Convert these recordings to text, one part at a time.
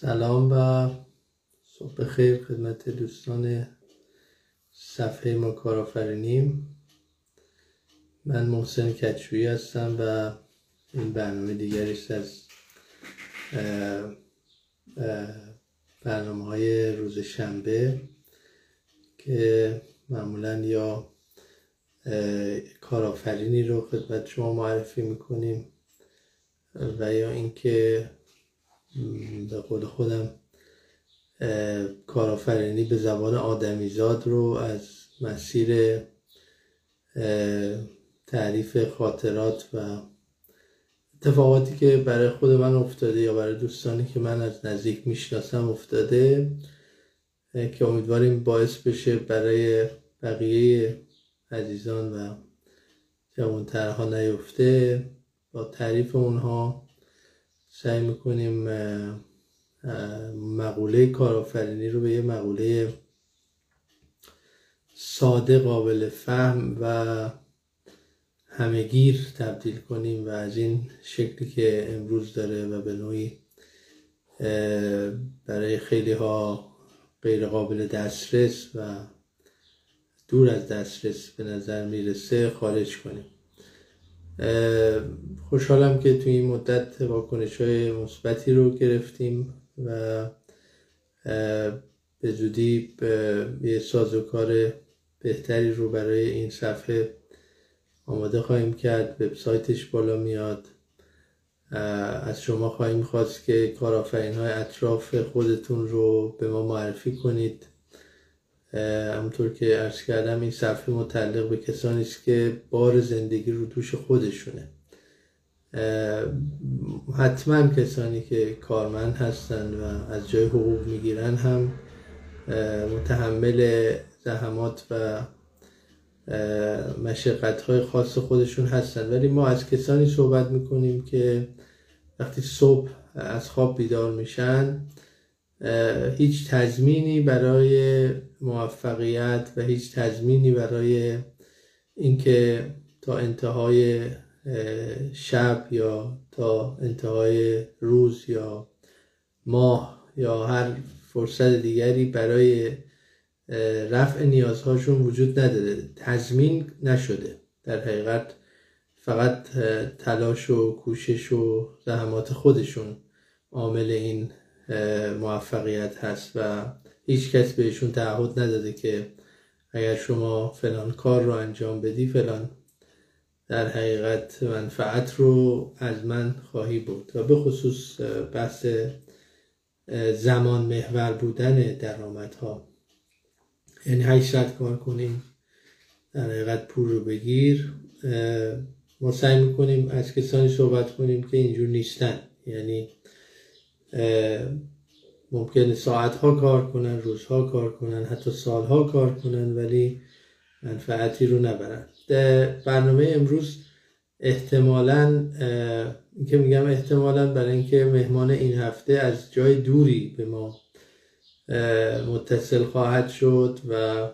سلام و صبح خیر خدمت دوستان صفحه ما کارآفرینیم. من محسن کچویی هستم و این برنامه دیگریست از برنامه های روز شنبه که معمولا یا کارآفرینی رو خدمت شما معرفی می‌کنیم و یا اینکه به قول خودم کارآفرینی به زبان آدمیزاد رو از مسیر تعریف خاطرات و اتفاقاتی که برای خود من افتاده یا برای دوستانی که من از نزدیک می‌شناسم افتاده که امیدواریم باعث بشه برای بقیه عزیزان و جوانترها نیفته با تعریف اونها سعی می‌کنیم مقوله کارآفرینی رو به یه مقوله ساده قابل فهم و همهگیر تبدیل کنیم و از این شکلی که امروز داره و به نوعی برای خیلی ها غیر قابل دسترس و دور از دسترس به نظر می‌رسه خارج کنیم. خوشحالم که توی این مدت واکنش های مثبتی رو گرفتیم و به زودی یه سازوکار بهتری رو برای این صفحه آماده خواهیم کرد. وبسایتش بالا میاد. از شما خواهیم خواست که کارآفرین های اطراف خودتون رو به ما معرفی کنید. همونطور که ارز کردم این صفحه متعلق به کسانی است که بار زندگی رو دوش خودشونه. حتما کسانی که کارمند هستن و از جای حقوق می‌گیرن هم متحمل زحمات و مشقت های خاص خودشون هستن ولی ما از کسانی صحبت می‌کنیم که وقتی صبح از خواب بیدار میشن هیچ تضمینی برای موفقیت و هیچ تضمینی برای اینکه تا انتهای شب یا تا انتهای روز یا ماه یا هر فرصت دیگری برای رفع نیازهاشون وجود نداره. تضمین نشده. در حقیقت فقط تلاش و کوشش و زحمات خودشون عامل این موفقیت هست و هیچ کس بهشون تعهد نداده که اگر شما فلان کار رو انجام بدی فلان در حقیقت منفعت رو از من خواهی بود و به خصوص بحث زمان محور بودن درآمدها. یعنی 8 ساعت کار کنیم در حقیقت پول رو بگیر. ما سعی می‌کنیم از کسانی صحبت کنیم که اینجور نیستن. یعنی ممکنه ساعتها کار کنن روزها کار کنن حتی سالها کار کنن ولی منفعتی رو نبرن. برنامه امروز احتمالا که میگم احتمالا برای اینکه مهمان این هفته از جای دوری به ما متصل خواهد شد و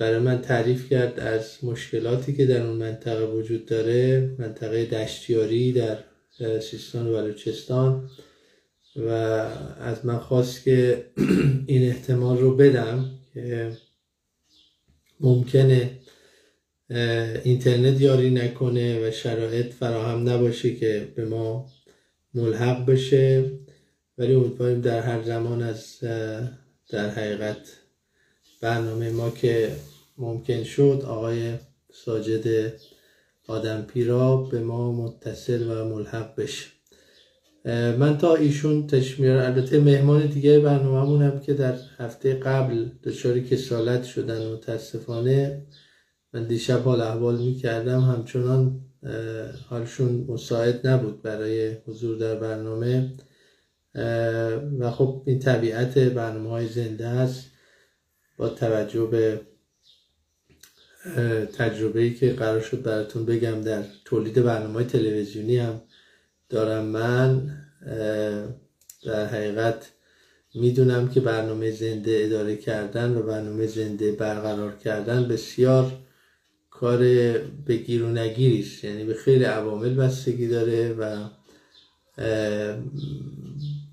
برای من تعریف کرد از مشکلاتی که در اون منطقه وجود داره منطقه دشتیاری در سیستان و بلوچستان. و از من خواست که این احتمال رو بدم که ممکنه اینترنت یاری نکنه و شرایط فراهم نباشه که به ما ملحق بشه. ولی امیدواریم در هر زمان از در حقیقت برنامه ما که ممکن شد آقای ساجد آدم پیرا به ما متصل و ملحق بشه. من تا ایشون تشمیر البته مهمان دیگه برنامه هم که در هفته قبل دچار کسالت شدن متاسفانه من دیشب حال احوال می کردم همچنان حالشون مساعد نبود برای حضور در برنامه. و خب این طبیعت برنامه های زنده است با توجه به تجربه ای که قرار شد براتون بگم در تولید برنامه تلویزیونی هم دارم من در حقیقت می‌دونم که برنامه زنده اداره کردن و برنامه زنده برقرار کردن بسیار کار بگیر و نگیریست یعنی به خیلی عوامل بستگی داره و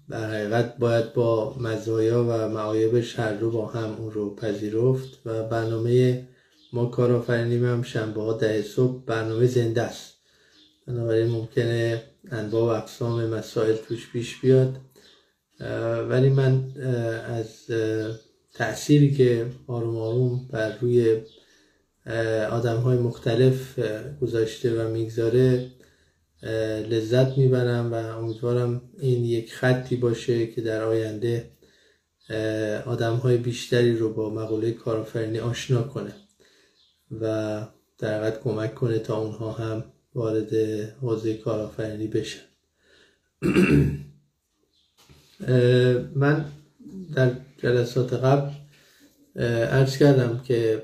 در حقیقت باید با مزایا و معایبش هر رو با هم اون رو پذیرفت و برنامه ما کارآفرینی هم شنبه ها ده صبح برنامه زنده است. بنابراین ممکنه انواع و اقسام مسائل توش پیش بیاد. ولی من از تأثیری که آروم آروم بر روی آدم های مختلف گذاشته و می‌گذاره لذت می‌برم و امیدوارم این یک خطی باشه که در آینده آدم های بیشتری رو با مقوله کارآفرینی آشنا کنه و در کمک کنه تا اونها هم وارد حوزه کارآفرینی بشن. من در جلسات قبل عرض کردم که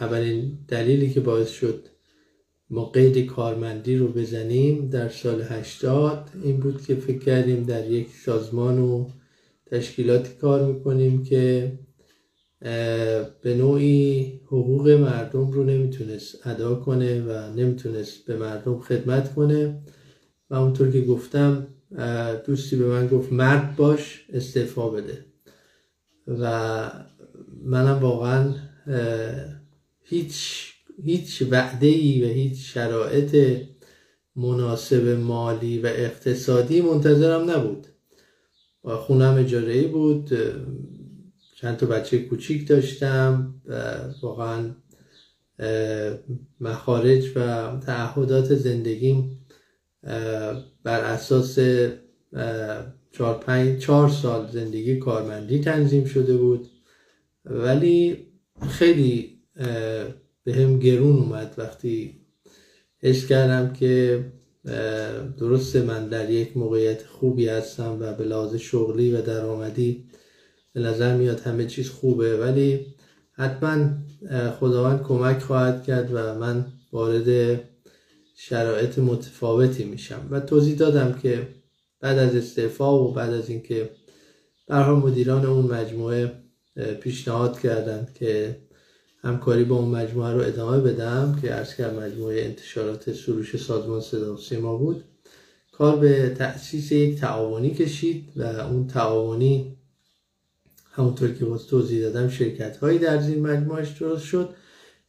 اولین دلیلی که باعث شد ما قید کارمندی رو بزنیم در سال 80 این بود که فکر کردیم در یک سازمان و تشکیلاتی کار می‌کنیم که به نوعی حقوق مردم رو نمی‌تونست ادا کنه و نمی‌تونست به مردم خدمت کنه. و اونطور که گفتم دوستی به من گفت مرد باش استعفا بده. و منم واقعا هیچ هیچ وعده ای و هیچ شرایط مناسب مالی و اقتصادی منتظرم نبود. و خونم اجاره بود. چند تا بچه کوچیک داشتم و واقعا مخارج و تعهدات زندگیم بر اساس چهار, پنج، چهار سال زندگی کارمندی تنظیم شده بود. ولی خیلی به هم گرون اومد وقتی حس کردم که درسته من در یک موقعیت خوبی هستم و به لحاظ شغلی و درآمدی به نظر میاد همه چیز خوبه ولی حتما خداوند کمک خواهد کرد و من وارد شرایط متفاوتی میشم. و توضیح دادم که بعد از استعفا و بعد از اینکه برها مدیران اون مجموعه پیشنهاد کردند که همکاری با اون مجموعه رو ادامه بدم که ارز کرد مجموعه انتشارات سروش سازمان صدا و سیما بود. کار به تأسیس یک تعاونی کشید و اون تعاونی همونطور که باز توضیح دادم شرکت هایی در زیر مجموعش درست شد.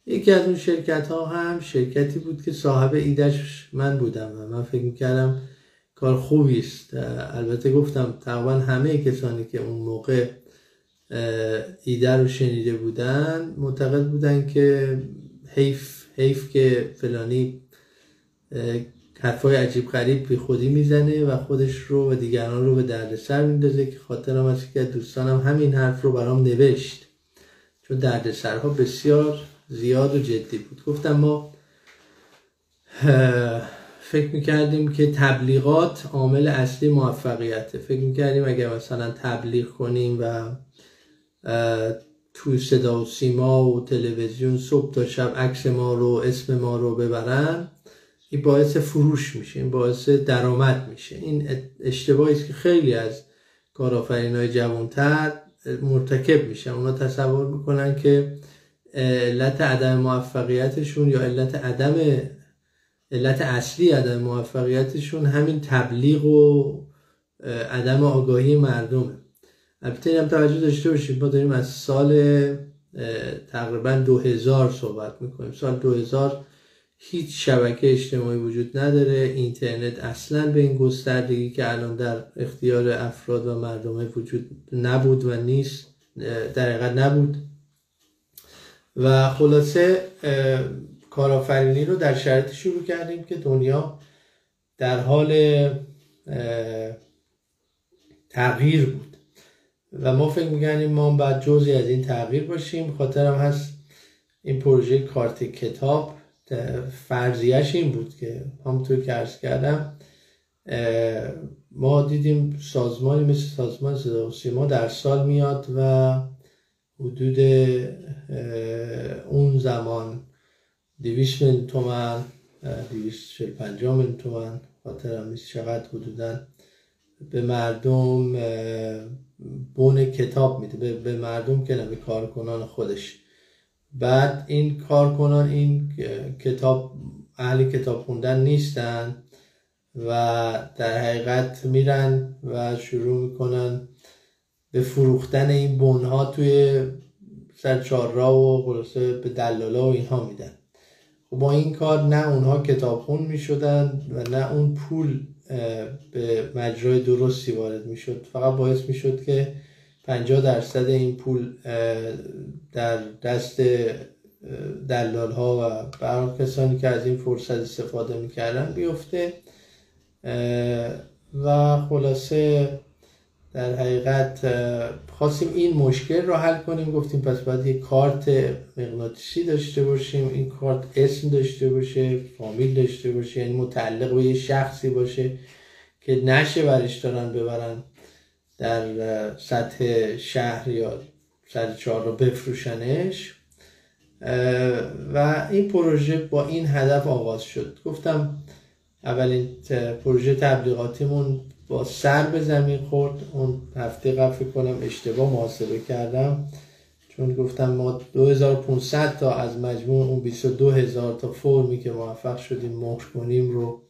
یکی از اون شرکت ها هم شرکتی بود که صاحب ایدش من بودم و من فکر می‌کردم کار خوبی است. البته گفتم تقریبا همه کسانی که اون موقع ایده رو شنیده بودن معتقد بودن که حیف حیف که فلانی حرفای عجیب غریب بی خودی می‌زنه و خودش رو و دیگران رو به دردسر میندازه که خاطرم از که دوستانم همین حرف رو برام نوشت. چون دردسرها بسیار زیاد و جدی بود. گفتم ما فکر می‌کردیم که تبلیغات عامل اصلی موفقیته. فکر می‌کردیم اگر مثلا تبلیغ کنیم و توی صدا و سیما و تلویزیون صبح تا شب عکس ما رو اسم ما رو ببرن این باعث فروش میشه این باعث درآمد میشه. این اشتباهی است که خیلی از کارآفرین های جوانتر مرتکب میشن. اونا تصور می‌کنن که علت عدم موفقیتشون یا علت عدم علت اصلی عدم موفقیتشون همین تبلیغ و عدم آگاهی مردمه. البته هم توجه داشته باشید ما داریم از سال تقریبا 2000 صحبت می‌کنیم. سال 2000 هیچ شبکه اجتماعی وجود نداره. اینترنت اصلا به این گستردگی که الان در اختیار افراد و مردم وجود نبود و نیست در حقیقت نبود. و خلاصه کارآفرینی رو در شرط شروع کردیم که دنیا در حال تغییر بود. و ما فکر می‌کنیم ما بعد جزی از این تغییر باشیم. خاطرم هست این پروژه کارت کتاب. فرضیش این بود که همونطور که ارز کردم ما دیدیم سازمانی مثل سازمان صدا و سیما در سال میاد و حدود اون زمان دویست من تومن دویست شل پنجا من تومن خاطرم نیست چقدر حدودا به مردم بون کتاب میده به مردم که به کارکنان خودش. بعد این کارکنان این کتاب اهل کتاب خوندن نیستن و در حقیقت میرن و شروع می‌کنن به فروختن این بنها توی سر چهارراه و خلاصه به دلالا و اینها میدن. خب با این کار نه اونها کتابخون می‌شدن و نه اون پول به مجرای درستی وارد می‌شد. فقط باعث می‌شد که 50 درصد این پول در دست دلال ها و برای کسانی که از این فرصت استفاده می‌کردن بیفته و خلاصه در حقیقت خواستیم این مشکل رو حل کنیم. گفتیم پس باید یک کارت مغناطیسی داشته باشیم این کارت اسم داشته باشه فامیل داشته باشه یعنی متعلق به یه شخصی باشه که نشه برش دارن ببرن. در سطح شهر یا سر چهار رو بفروشنش. و این پروژه با این هدف آغاز شد. گفتم اولین پروژه تبلیغاتیمون با سر به زمین خورد. اون هفته قبل کنم اشتباه محاسبه کردم. چون گفتم ما 2500 تا از مجموع اون 22000 تا فرمی که موفق شدیم مهر کنیم رو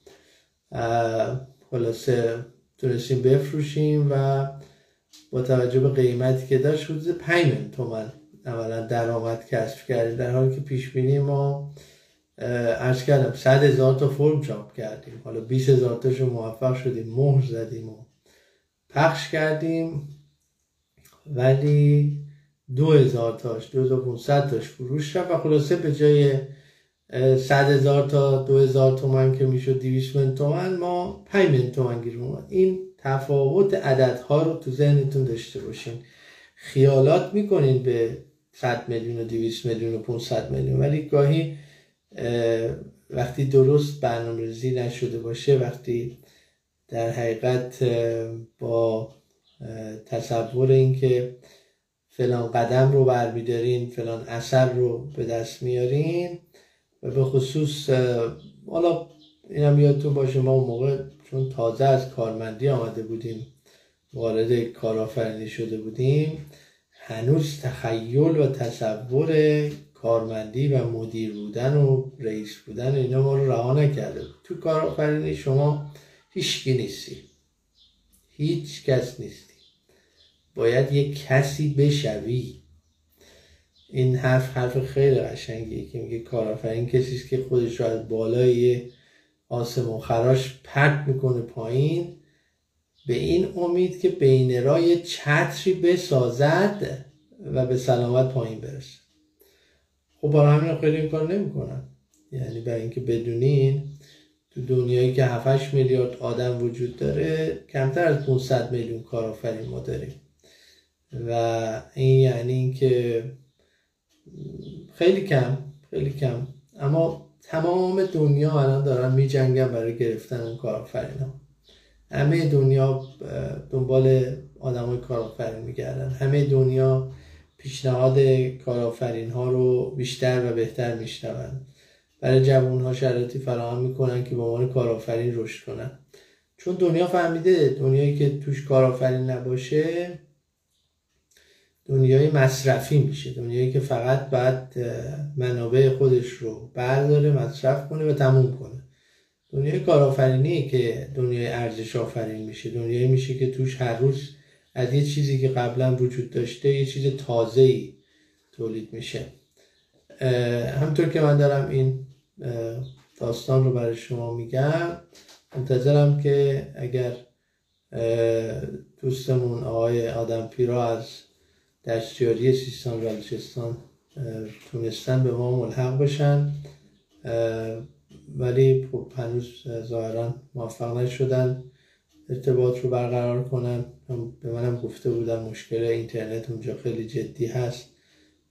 خلاصه تونستیم بفروشیم و با توجه به قیمتی که داشت حدود 5 میلیون تومن اولا درآمد کسب کردیم در حالی که پیش بینی ما ارز کردم صد هزار تا فرم چاپ کردیم. حالا 20 هزار تاشو موفق شدیم مهر زدیم و پخش کردیم. ولی دو هزار تاش دو هزار تاش فروش رفت و خلاصه به جای صد هزار تا دو تومن که می‌شد دیویس من تومن ما پنج من تومن گیر اومد این تفاوت عددها رو تو ذهنتون داشته باشین. خیالات می‌کنین به 100 میلیون و 200 میلیون و 500 میلیون. ولی گاهی وقتی درست برنامه ریزی نشده باشه وقتی در حقیقت با تصور اینکه فلان قدم رو برمیدارین فلان اثر رو به دست میارین به خصوص حالا اینم یادتون باشه ما اون موقع چون تازه از کارمندی آمده بودیم وارد کارآفرینی شده بودیم هنوز تخیل و تصور کارمندی و مدیر بودن و رئیس بودن اینا ما رو رها نکرده تو کارآفرینی شما هیچکی نیستی. هیچ کس نیستی. باید یک کسی بشوی. این حرف حرف خیلی قشنگیه که میگه کارآفرین کسی که خودش رو از بالای آسمون خراش پرت می‌کنه پایین. به این امید که بین رای چتری بسازد و به سلامت پایین برسه. خب برای همین خیلی این کار نمی‌کنن. یعنی برای اینکه بدونین تو دنیایی که 7 میلیارد آدم وجود داره کمتر از 500 میلیون کارآفرین ما داریم. و این یعنی اینکه خیلی کم خیلی کم. اما تمام دنیا الان دارن می جنگن برای گرفتن اون کارآفرین ها همه دنیا دنبال آدم های کارآفرین میگردن. همه دنیا پیشنهاد کارآفرین ها رو بیشتر و بهتر میشنون. برای جوان ها شرایطی فراهم می‌کنن که به عنوان کارآفرین رشد کنن. چون دنیا فهمیده دنیایی که توش کارآفرین نباشه دنیای مصرفی میشه. دنیایی که فقط باید منابع خودش رو برداره مصرف کنه و تموم کنه. دنیای کارآفرینی که دنیای ارزش آفرین میشه. دنیایی میشه که توش هر روز از یه چیزی که قبلا وجود داشته یه چیز تازه ای تولید میشه. همطور که من دارم این داستان رو برای شما میگم منتظرم که اگر دوستمون آقای آدم پیرا از دستیاری سیستان بلوچستان تونستن به ما ملحق بشن ولی خب هنوز ظاهرا موفق نشدن ارتباط رو برقرار کنن. به منم گفته بودن مشکل اینترنت اونجا خیلی جدی هست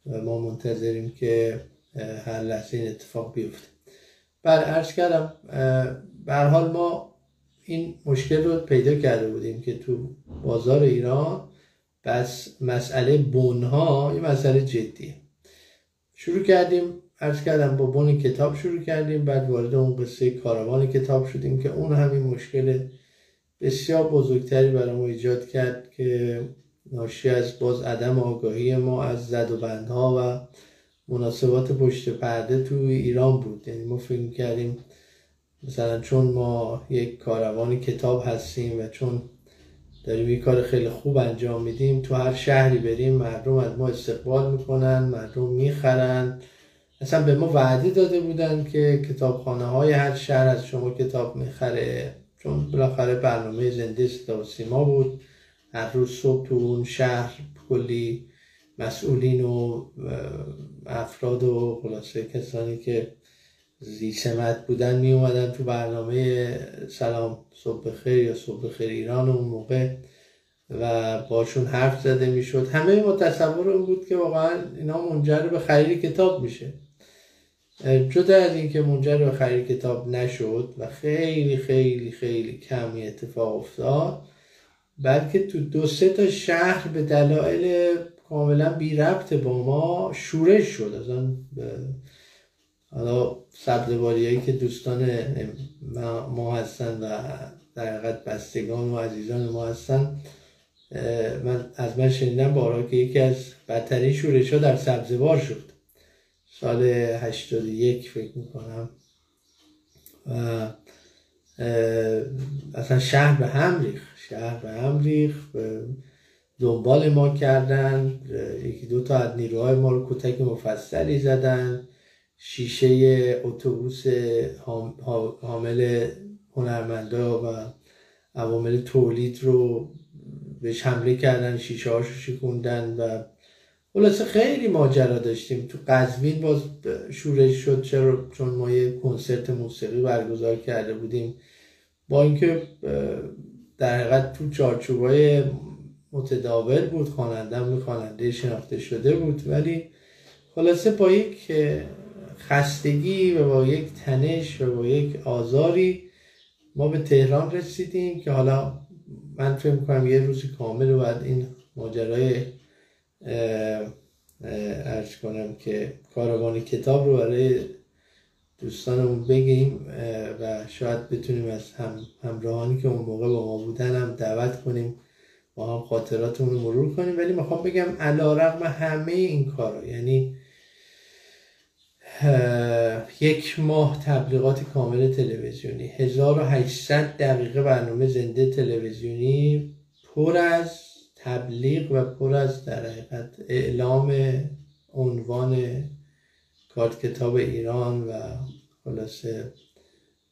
و ما منتظریم که هر لحظه این اتفاق بیفته. بر عرض کردم به حال ما این مشکل رو پیدا کرده بودیم که تو بازار ایران بس مسئله بونها یه مسئله جدیه. شروع کردیم عرض کردم با بون کتاب شروع کردیم بعد وارد اون قصه کاروان کتاب شدیم که اون همین مشکل بسیار بزرگتری برای ما ایجاد کرد که ناشی از باز عدم آگاهی ما از زد و بندها و مناسبات پشت پرده تو ایران بود. یعنی ما فکر کردیم مثلا چون ما یک کاروان کتاب هستیم و چون داریم یک کار خیلی خوب انجام میدیم. تو هر شهری بریم مردم از ما استقبال می‌کنن مردم می‌خرن. اصلا به ما وعده داده بودن که کتابخانه های هر شهر از شما کتاب می‌خره. چون بالاخره برنامه زنده صدا و سیما بود. هر روز صبح تو اون شهر کلی مسئولین و افراد و خلاصه کسانی که زیسمت بودن می اومدن تو برنامه سلام صبح خیر یا صبح خیر ایران اون موقع و باشون حرف زده می‌شد همه ما تصور اون بود که واقعا اینا منجر به خرید کتاب میشه. جدا از اینکه منجر به خرید کتاب نشد و خیلی خیلی خیلی کمی اتفاق افتاد بلکه تو دو سه تا شهر به دلایل کاملا بی ربط با ما شورش شد. از حالا هایی که دوستان ما هستن و در حقیقت بستگان و عزیزان ما هستن من از من شنیدم بارا که یکی از بدترین شورش ها در سبزوار شد. سال 81 فکر می‌کنم. و اصلا شهر به هم ریخ شهر به هم ریخ دنبال ما کردن یکی دو تا از نیروهای ما رو کتک مفصلی زدن. شیشه اتوبوس حامل هنرمندا و عوامل تولید رو بهش حمله کردن شیشه هاشو شکوندن و خلاصه خیلی ماجرا داشتیم. تو قزوین باز شورش شد چرا؟ چون ما یه کنسرت موسیقی برگزار کرده بودیم. با اینکه در حقیقت تو چارچوبای متداول بود خواننده خواننده شناخته شده بود ولی خلاصه با یک خستگی و با یک تنش و با یک آزاری ما به تهران رسیدیم که حالا من فکر می‌کنم یه روز کامل رو باید این ماجرای ارز کنم که کاروان کتاب رو برای دوستانمون بگیم و شاید بتونیم از هم همراهانی که اون موقع با ما بودن هم دعوت کنیم با هم خاطراتمون رو مرور کنیم. ولی می‌خوام بگم علا رقم همه این کارا یعنی یک ماه تبلیغات کامل تلویزیونی. 1800 دقیقه برنامه زنده تلویزیونی. پر از تبلیغ و پر از در حقیقت اعلام عنوان کارت کتاب ایران و خلاصه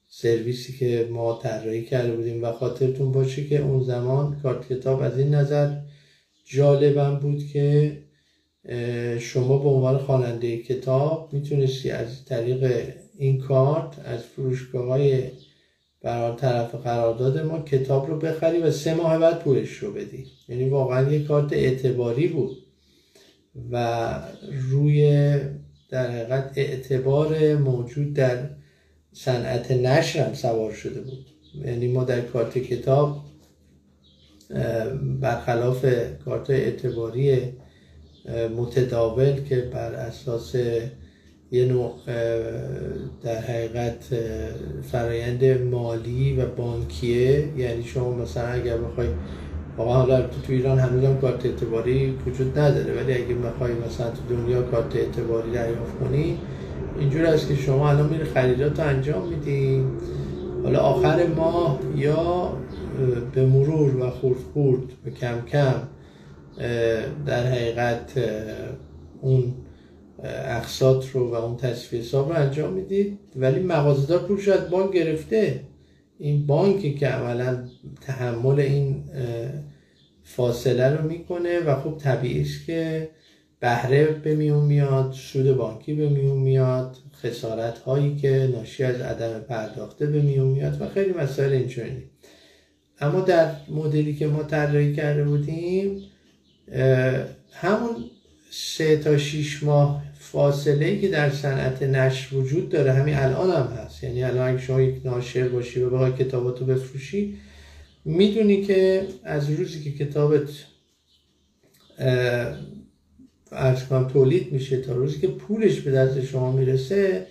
سرویسی که ما طراحی کرده بودیم. و خاطرتون باشه که اون زمان کارت کتاب از این نظر جالبم بود که شما به عنوان خواننده کتاب می‌تونستی از طریق این کارت از فروشگاه های برای طرف قرارداد ما کتاب رو بخری و سه ماه بعد پولش رو بدی. یعنی واقعا یک کارت اعتباری بود و روی در حقیقت اعتبار موجود در صنعت نشر هم سوار شده بود. یعنی ما در کارت کتاب برخلاف کارت اعتباری متداول که بر اساس یه نوع در حقیقت فرایند مالی و بانکیه. یعنی شما مثلا اگر بخوای واقعا حالا تو, ایران هنوز هم کارت اعتباری وجود نداره ولی اگه بخوای مثلا تو دنیا کارت اعتباری دریافت کنی اینجور است که شما الان میری خریدات رو انجام میدی. حالا آخر ماه یا به مرور و خورد خورد و کم کم در حقیقت اون اقساط رو و اون تصفیه حساب رو انجام می‌دید ولی مغازه‌دار پول شاید بانک گرفته. این بانکی که عملا تحمل این فاصله رو می‌کنه و خب طبیعی است که بهره به میون میاد سود بانکی به میون میاد خسارت هایی که ناشی از عدم پرداخته به میون میاد و خیلی مسائل اینچنینی اما در مدلی که ما طراحی کرده بودیم همون سه تا شیش ماه فاصله ای که در صنعت نشر وجود داره همین الان هم هست. یعنی الان اگه شما یک ناشر باشی و بخوای کتاباتو بفروشی می‌دونی که از روزی که کتابت ارز تولید میشه تا روزی که پولش به دست شما می‌رسه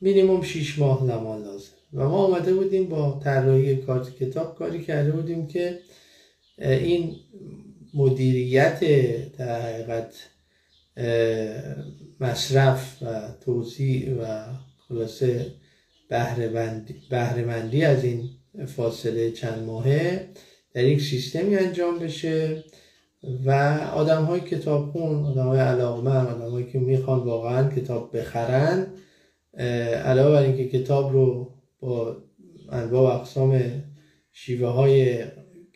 مینیموم 6 ماه زمان لازم. و ما آمده بودیم با طراحی کارت کتاب کاری کرده بودیم که این مدیریت در حقیقت مصرف و توضیح و خلاصه بهرهمندی از این فاصله چند ماهه در یک سیستمی انجام بشه و آدم های کتاب خون آدم های علاقمند آدم هایی که می‌خوان واقعا کتاب بخرن علاوه بر اینکه کتاب رو با انواع اقسام شیوه های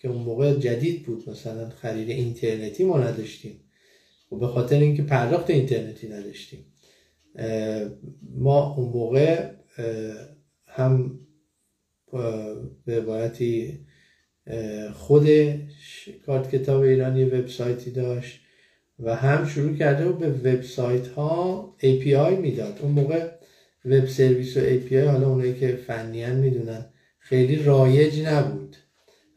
که اون موقع جدید بود. مثلا خرید اینترنتی ما نداشتیم. و به خاطر اینکه پرداخت اینترنتی نداشتیم. ما اون موقع هم به عبارتی خود کارت کتاب ایرانی وبسایتی داشت و هم شروع کرده و به وبسایت ها API می‌داد. اون موقع وب سرویس و API حالا اونایی که فنیان می‌دونن خیلی رایج نبود.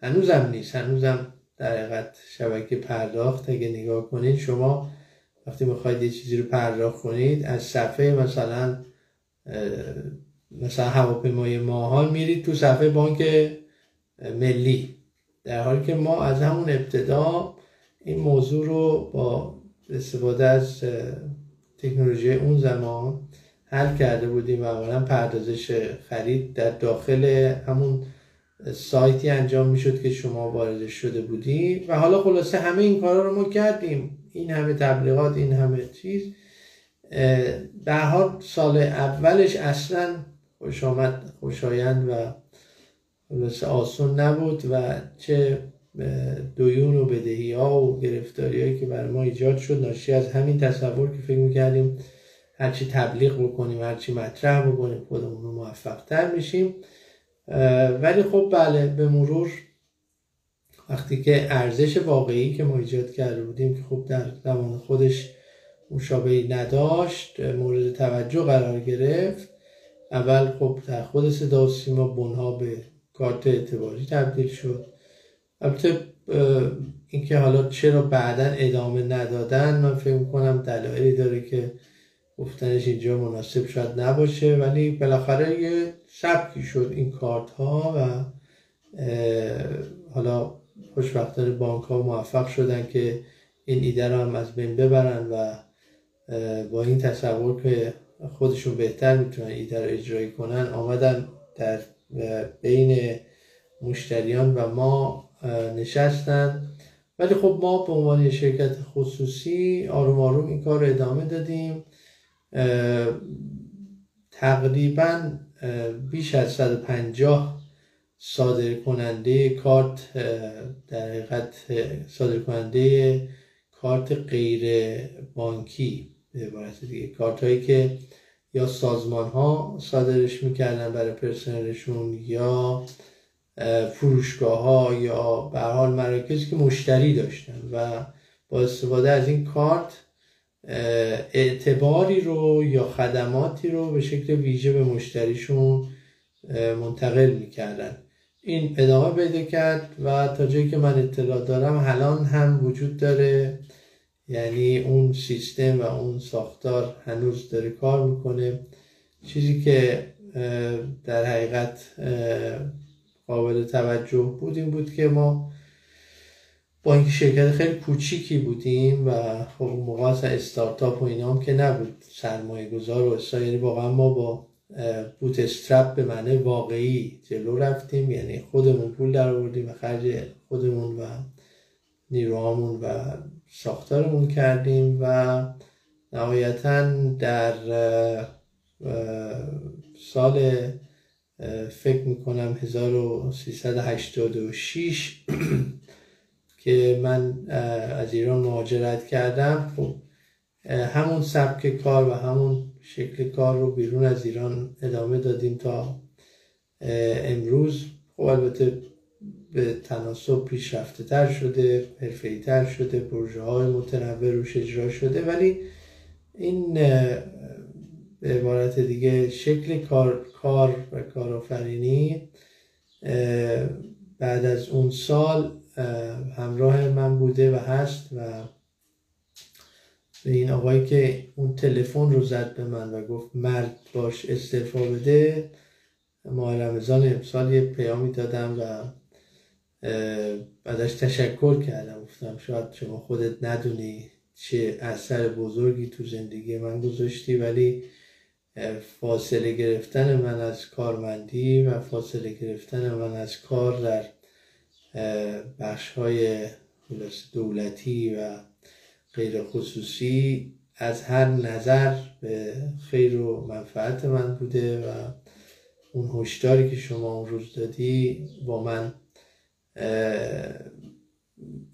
هنوزم نیست. هنوزم در حقیقت شبکه پرداخت. اگه نگاه کنید شما وقتی می‌خواید یه چیزی رو پرداخت کنید از صفحه مثلا مثلا هواپیمای ماهان میرید تو صفحه بانک ملی. در حالی که ما از همون ابتدا این موضوع رو با استفاده از تکنولوژی اون زمان حل کرده بودیم و اولا پردازش خرید در داخل همون سایتی انجام می‌شد که شما وارد شده بودی. و حالا خلاصه همه این کارا رو ما کردیم. این همه تبلیغات این همه چیز. در حال سال اولش اصلا خوش آمد خوشایند و خلاصه آسون نبود و چه دویون و بدهی ها و گرفتاری هایی که بر ما ایجاد شد ناشی از همین تصور که فکر می‌کردیم هرچی تبلیغ بکنیم هرچی مطرح بکنیم خودمون رو موفق تر میشیم. ولی خب بله به مرور وقتی که ارزش واقعی که ما ایجاد کرده بودیم که خب در زمان خودش مشابهی نداشت مورد توجه قرار گرفت اول خب در خود صدا و سیما بنها به کارت اعتباری تبدیل شد. البته اینکه حالا چرا بعدا ادامه ندادن من فکر کنم دلایلی داره که گفتنش اینجا مناسب شاید نباشه ولی بالاخره یه سبکی شد این کارت ها و حالا خوشبختانه بانک ها موفق شدن که این ایده رو هم از بین ببرن و با این تصور که خودشون بهتر می‌تونن ایده رو اجرایی کنن آمدن در بین مشتریان و ما نشستن. ولی خب ما به عنوان شرکت خصوصی آروم آروم این کار رو ادامه دادیم. تقریبا بیش از 150 صادر کننده کارت در حقیقت صادر کننده کارت غیر بانکی به عبارت دیگه. کارت هایی که یا سازمان ها صادرش می‌کردن برای پرسنلشون یا فروشگاه ها یا به حال مراکزی که مشتری داشتن و با استفاده از این کارت اعتباری رو یا خدماتی رو به شکل ویژه به مشتریشون منتقل می‌کردن. این ادامه پیدا کرد و تا جایی که من اطلاع دارم الان هم وجود داره. یعنی اون سیستم و اون ساختار هنوز داره کار می‌کنه. چیزی که در حقیقت قابل توجه بود این بود که ما با اینکه شرکت خیلی کوچیکی بودیم و خب اون موقع اصلا استارتاپ و اینا که نبود سرمایه گذار و اصلا یعنی واقعا ما با بوت استرپ به معنی واقعی جلو رفتیم یعنی خودمون پول در آوردیم و خرج خودمون و نیروهامون و ساختارمون کردیم و نهایتا در سال فکر می‌کنم 1386 که من از ایران مهاجرت کردم. خب همون سبک کار و همون شکل کار رو بیرون از ایران ادامه دادیم تا امروز. خب البته به تناسب پیشرفته تر شده حرفه‌ای تر شده پروژه های متنوع روش اجرا شده. ولی این به عبارت دیگه شکل کار, کار و کارآفرینی بعد از اون سال همراه من بوده و هست و به این آقایی که اون تلفن رو زد به من و گفت مرد باش استعفا بده. ماه رمضان امسال یه پیامی دادم و بعدش تشکر کردم. گفتم شاید شما خودت ندونی چه اثر بزرگی تو زندگی من گذاشتی ولی فاصله گرفتن من از کارمندی و فاصله گرفتن من از کار در بخش های دولتی و غیر خصوصی از هر نظر به خیر و منفعت من بوده و اون هشداری که شما اون روز دادی با من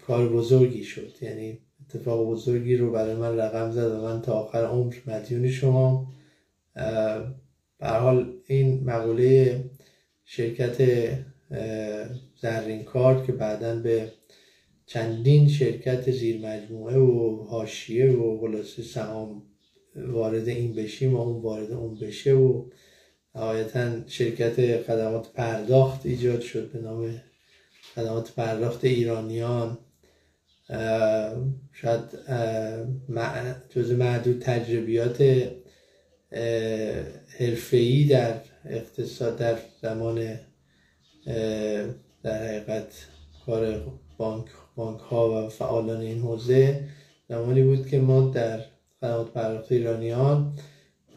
کار بزرگی شد. یعنی اتفاق بزرگی رو برای من رقم زد و من تا آخر عمر مدیون شما. به حال این مقوله شرکت زرین کار که بعدا به چندین شرکت زیر مجموعه و حاشیه و خلاصه سهام وارد این بشیم و اون وارد اون بشه و نهایتا شرکت خدمات پرداخت ایجاد شد به نام خدمات پرداخت ایرانیان. شاید جز معدود تجربیات حرفه‌ای در اقتصاد در زمان در حقیقت کار بانک, بانک ها و فعالان این حوزه زمانی بود که ما در خدمات پرداخت ایرانیان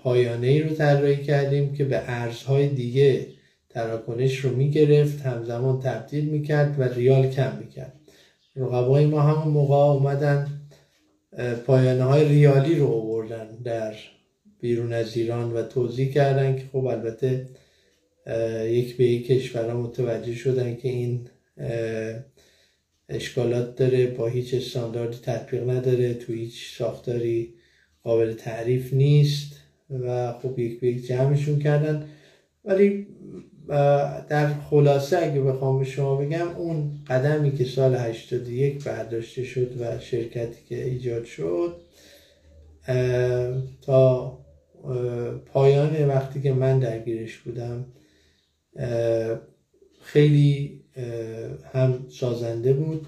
پایانه ای رو طراحی کردیم که به ارزهای دیگه تراکنش رو می‌گرفت همزمان تبدیل می‌کرد و ریال کم می‌کرد. رقبای ما همون موقع اومدن پایانه های ریالی رو آوردن در بیرون از ایران و توضیح کردن که خب البته یک به یک کشورها متوجه شدن که این اشکالات داره با هیچ استانداردی تطبیق نداره تو هیچ ساختاری قابل تعریف نیست و خب یک به یک جمعشون کردن. ولی در خلاصه اگه بخوام به شما بگم اون قدمی که سال 81 برداشته شد و شرکتی که ایجاد شد تا پایان وقتی که من درگیرش بودم خیلی هم سازنده بود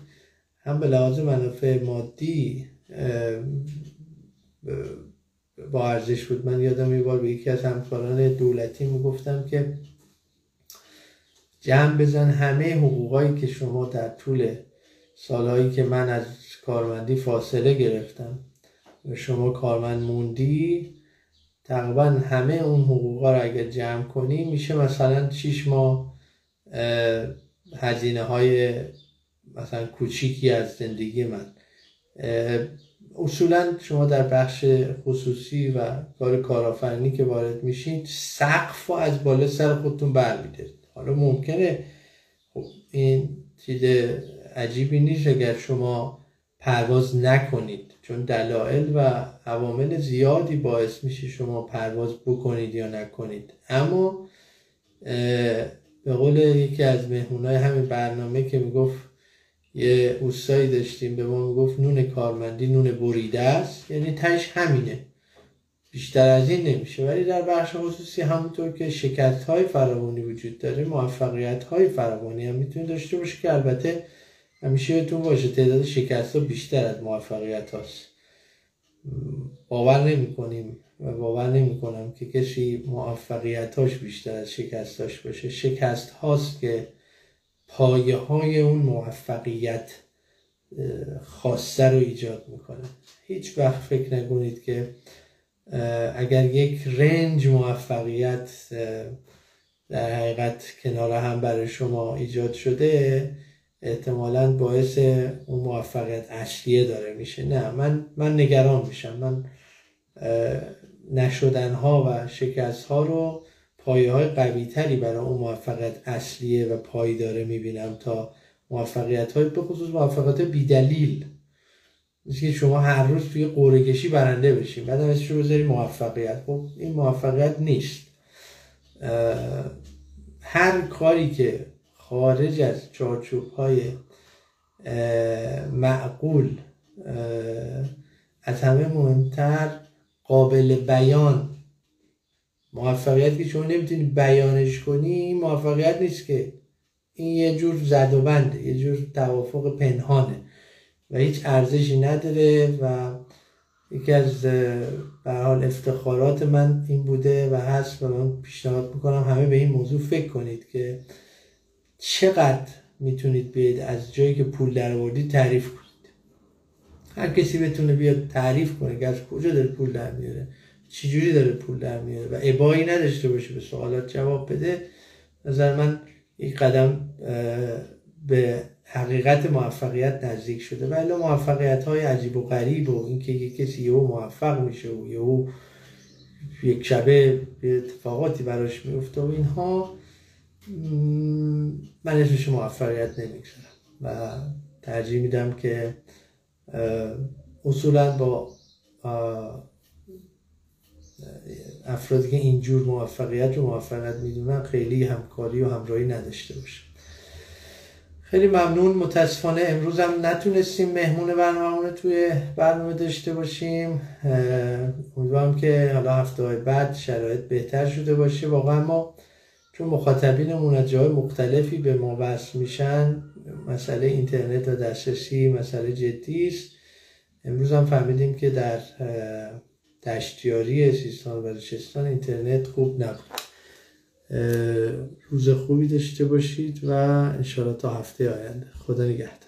هم به لحاظ منافع مادی با ارزش بود. من یادم یه بار به یکی از همکاران دولتی می‌گفتم که جمع بزن همه حقوقایی که شما در طول سالهایی که من از کارمندی فاصله گرفتم و شما کارمند موندی تقریبا همه اون حقوقا رو اگر جمع کنی میشه مثلا 6 ماه هزینه های مثلا کوچیکی از زندگی من. اصولا شما در بخش خصوصی و کار کارآفرینی که وارد میشین سقف و از بالا سر خودتون برمیدارید. حالا ممکنه خب این چیز عجیبی نیست اگر شما پرواز نکنید. چون دلایل و عوامل زیادی باعث میشه شما پرواز بکنید یا نکنید. اما به قول یکی از مهمونای همین برنامه که می‌گفت یه اوستایی داشتیم به ما می‌گفت نون کارمندی نون بریده است. یعنی تش همینه. بیشتر از این نمیشه. ولی در بخش خصوصی همونطور که شکست های فراوانی وجود داره موفقیت های فراوانی هم می‌تونه داشته باشه که البته همیشه یادتون باشه تعداد شکست ها بیشتر از موفقیت هاست. باور نمی کنیم و باور نمی کنم که کسی موفقیتاش بیشتر از شکستاش باشه. شکست هاست که پایه های اون موفقیت خاصه رو ایجاد می‌کنه. هیچ وقت فکر نکنید که اگر یک رنج موفقیت در حقیقت کنار هم برای شما ایجاد شده احتمالا باعث اون موفقیت اصلیه داره میشه. نه من من نگران میشم. من نشدن ها و شکست ها رو پایه های قوی تری برای اون موفقیت اصلیه و پایداره می‌بینم تا موفقیت های به خصوص موفقیت بیدلیل. که شما هر روز توی قوره کشی برنده بشین بعد اسمش بذاری موفقیت. خب این موفقیت نیست. هر کاری که خارج از چارچوب های معقول از همه مهمتر قابل بیان. موفقیت که شما نمی‌تونی بیانش کنی موفقیت نیست که. این یه جور زد و بنده یه جور توافق پنهانه. و هیچ ارزشی نداره و یکی از به حال افتخارات من این بوده و هست و من پیشنهاد می‌کنم همه به این موضوع فکر کنید که چقدر می‌تونید بیاید از جایی که پول در آوردید تعریف کنید؟ هر کسی بتونه بیاد تعریف کنه که از کجا داره پول در میاره چجوری داره پول در میاره و ابایی نداشته باشه به سوالات جواب بده. نظر من یک قدم به حقیقت موفقیت نزدیک شده ولی موفقیت های عجیب و غریب و اینکه یک کسی یهو موفق میشه و یهو یک شبه اتفاقاتی براش میفته و اینها. من اسمش موفقیت نمی‌گذارم و ترجیح میدم که اصولا با افرادی که اینجور موفقیت رو موفقیت می‌دونن خیلی همکاری و همراهی نداشته باشه خیلی ممنون. متاسفانه امروز هم نتونستیم مهمون برنامه توی برنامه داشته باشیم. امیدوارم که حالا هفته های بعد شرایط بهتر شده باشه. واقعا ما چون مخاطبینمون از جای مختلفی به ما وصل میشن مسئله اینترنت و دسترسی مسئله جدی است. امروز هم فهمیدیم که در دشتیاری سیستان و بلوچستان اینترنت خوب نبود. روز خوبی داشته باشید و انشاءالله تا هفته آینده. خدا نگهدار.